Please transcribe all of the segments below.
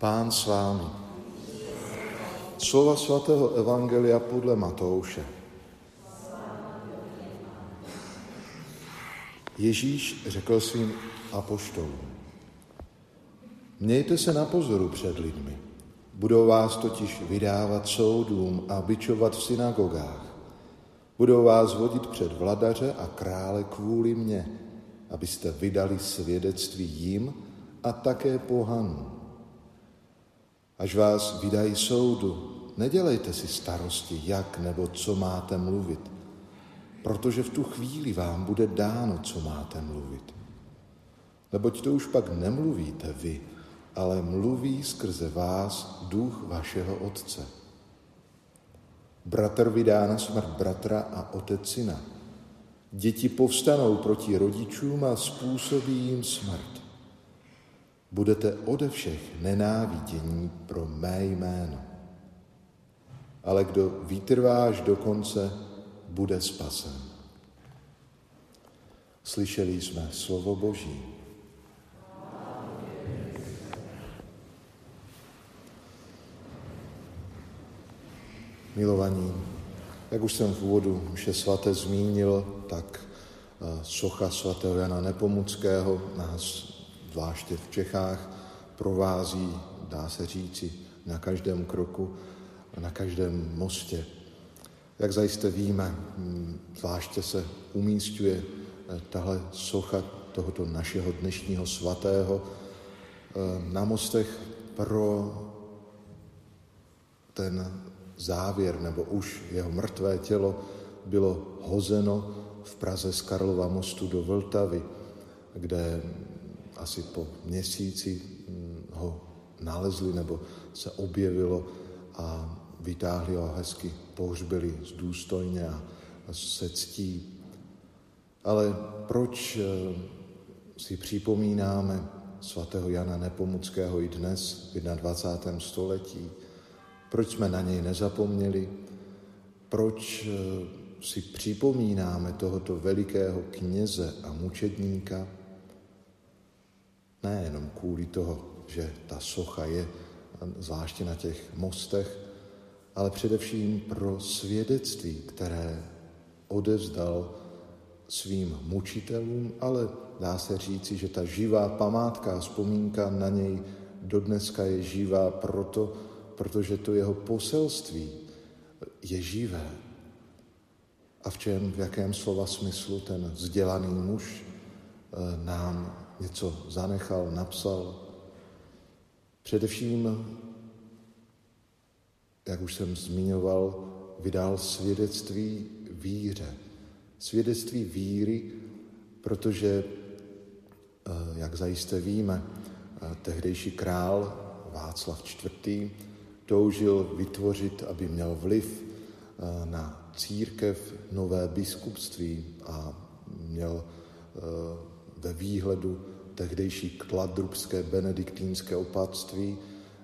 Pán s vámi. Slova svatého Evangelia podle Matouše. Ježíš řekl svým apoštolům. Mějte se na pozoru před lidmi. Budou vás totiž vydávat soudům a bičovat v synagogách. Budou vás vodit před vladaře a krále kvůli mně, abyste vydali svědectví jim a také pohanům. Až vás vydají soudu, nedělejte si starosti, jak nebo co máte mluvit, protože v tu chvíli vám bude dáno, co máte mluvit. Neboť to už pak nemluvíte vy, ale mluví skrze vás duch vašeho Otce. Bratr vydá na smrt bratra a otec syna. Děti povstanou proti rodičům a způsobí jim smrt. Budete ode všech nenávidění pro mé jméno. Ale kdo vytrvá až do konce, bude spasen. Slyšeli jsme slovo Boží. Milovaní, jak už jsem v úvodu vše svaté zmínil, tak eh, socha svatého Jana Nepomuckého nás zvláště v Čechách provází, dá se říci, na každém kroku, na každém mostě. Jak zajisté víme, zvláště se umístuje eh, tahle socha tohoto našeho dnešního svatého eh, na mostech pro ten závěr, nebo už jeho mrtvé tělo bylo hozeno v Praze z Karlova mostu do Vltavy, kde asi po měsíci hm, ho nalezli nebo se objevilo a vytáhli ho hezky pohřbili důstojně a se ctí. Ale proč eh, si připomínáme svatého Jana Nepomuckého i dnes v 21. století? Proč jsme na něj nezapomněli? Proč eh, si připomínáme tohoto velikého kněze a mučedníka? Nejenom kvůli toho, že ta socha je zvláště na těch mostech, ale především pro svědectví, které odevzdal svým mučitelům, ale dá se říci, že ta živá památka a vzpomínka na něj dodneska je živá proto, protože to jeho poselství je živé. A v čem, v jakém slova smyslu ten vzdělaný muž eh, nám něco zanechal, napsal. Především, jak už jsem zmiňoval, vydal svědectví víře. Svědectví víry, protože, eh, jak zajisté víme, eh, tehdejší král Václav IV toužil vytvořit, aby měl vliv eh, na církev nové biskupství a měl ve výhledu tehdejší kladrubské benediktínské opatství,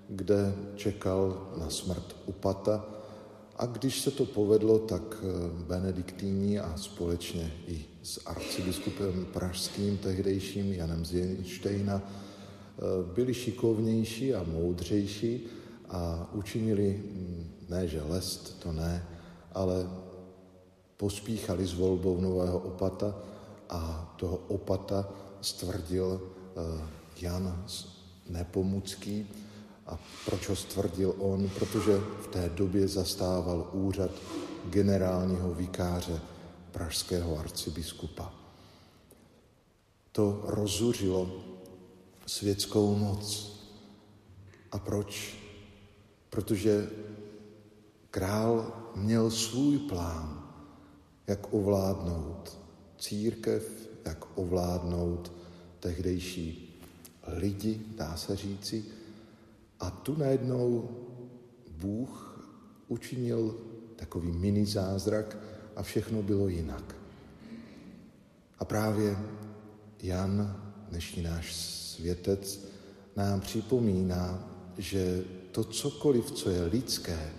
kde čekal na smrt upata. A když se to povedlo, tak eh, benediktíni a společně i s arcibiskupem pražským tehdejším Janem Zjenštejna byli šikovnější a moudřejší a učinili, mm, ne že lest, to ne, ale pospíchali s volbou nového opata a toho opata stvrdil eh, Jan Nepomucký. A proč ho stvrdil on? Protože v té době zastával úřad generálního vikáře pražského arcibiskupa. To rozuřilo světskou moc. A proč? protože král měl svůj plán, jak ovládnout církev, jak ovládnout tehdejší lidi, dá se říci. A tu najednou Bůh učinil takový mini zázrak a všechno bylo jinak. A právě Jan, dnešní náš světec, nám připomíná, že to cokoliv, co je lidské,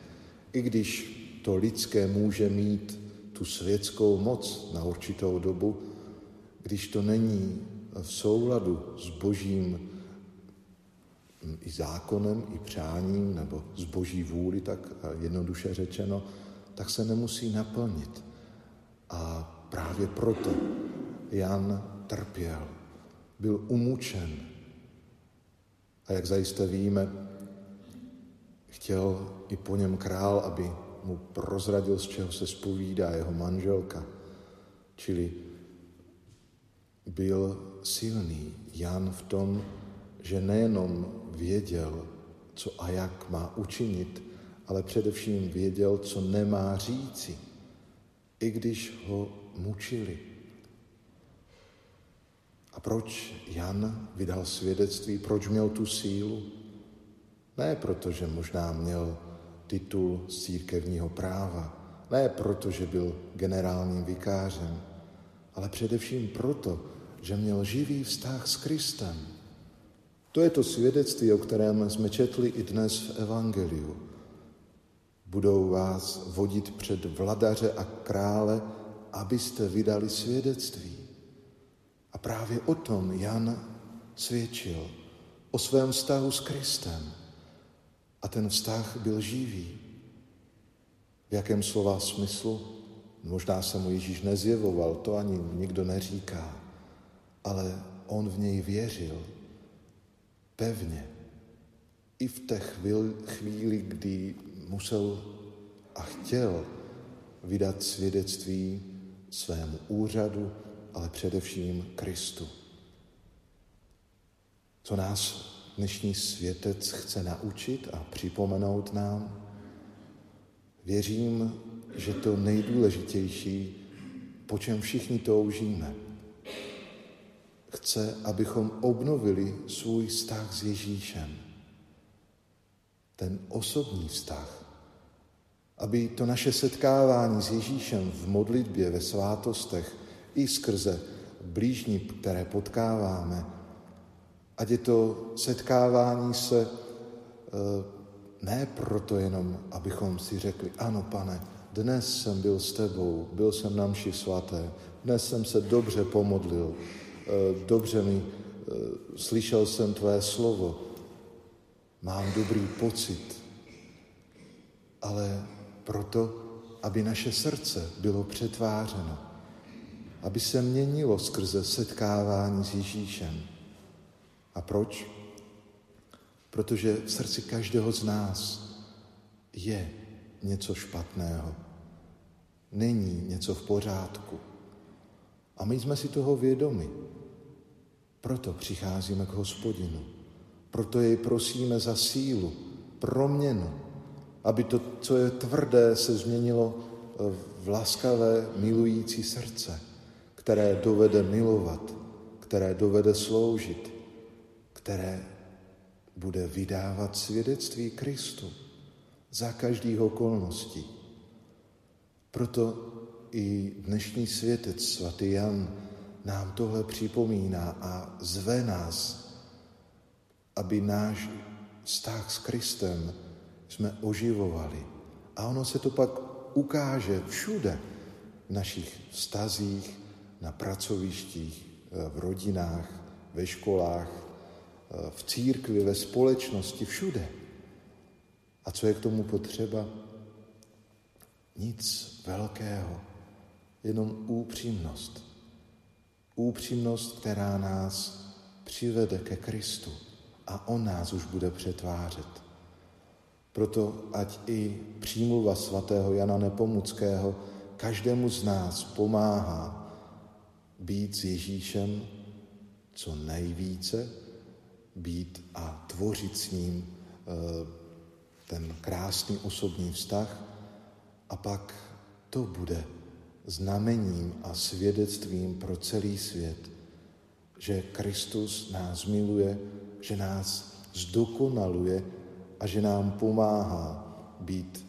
i když to lidské může mít tu světskou moc na určitou dobu, když to není v souladu s božím i zákonem, i přáním, nebo z boží vůli, tak jednoduše řečeno, tak se nemusí naplnit. A právě proto Jan trpěl, byl umučen. A jak zajisté víme, chtěl i po něm král, aby mu prozradil, z čeho se spovídá jeho manželka. Čili byl silný Jan v tom, že nejenom věděl, co a jak má učinit, ale především věděl, co nemá říci, i když ho mučili. A proč Jan vydal svědectví, proč měl tu sílu? Ne proto, že možná měl titul církevního práva, ne proto, že byl generálním vikářem, ale především proto, že měl živý vztah s Kristem. To je to svědectví, o kterém jsme četli i dnes v Evangeliu. Budou vás vodit před vladaře a krále, abyste vydali svědectví. A právě o tom Jan svědčil, o svém vztahu s Kristem. A ten vztah byl živý. V jakém slova smyslu? Možná se mu Ježíš nezjevoval, to ani nikdo neříká, ale on v něj věřil pevně. I v té chvíli, kdy musel a chtěl vydat svědectví svému úřadu, ale především Kristu. Co nás dnešní světec chce naučit a připomenout nám? Věřím, že to nejdůležitější, po čem všichni toužíme, chce, abychom obnovili svůj vztah s Ježíšem. Ten osobní vztah. Aby to naše setkávání s Ježíšem v modlitbě, ve svátostech i skrze blížní, které potkáváme, ať je to setkávání se eh, ne proto jenom, abychom si řekli, ano pane, dnes jsem byl s tebou, byl jsem na mši svaté, dnes jsem se dobře pomodlil, eh, dobře mi, eh, slyšel jsem tvé slovo, mám dobrý pocit, ale proto, aby naše srdce bylo přetvářeno, aby se měnilo skrze setkávání s Ježíšem. A proč? Protože v srdci každého z nás je něco špatného. Není něco v pořádku. A my jsme si toho vědomi. Proto přicházíme k hospodinu. Proto jej prosíme za sílu, proměnu, aby to, co je tvrdé, se změnilo v laskavé, milující srdce, které dovede milovat, které dovede sloužit, které bude vydávat svědectví Kristu za každých okolností. Proto i dnešní světec svatý Jan nám tohle připomíná a zve nás, aby náš vztah s Kristem jsme oživovali. A ono se to pak ukáže všude v našich vztazích, na pracovištích, v rodinách, ve školách, v církvi, ve společnosti, všude. A co je k tomu potřeba? Nic velkého, jenom úpřímnost. Úpřímnost, která nás přivede ke Kristu a On nás už bude přetvářet. Proto ať i přímluva svatého Jana Nepomuckého každému z nás pomáhá být s Ježíšem co nejvíce, být a tvořit s ním eh, ten krásný osobní vztah a pak to bude znamením a svědectvím pro celý svět, že Kristus nás miluje, že nás zdokonaluje a že nám pomáhá být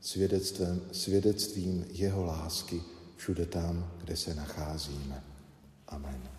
svědectvím, svědectvím jeho lásky všude tam, kde se nacházíme. Amen.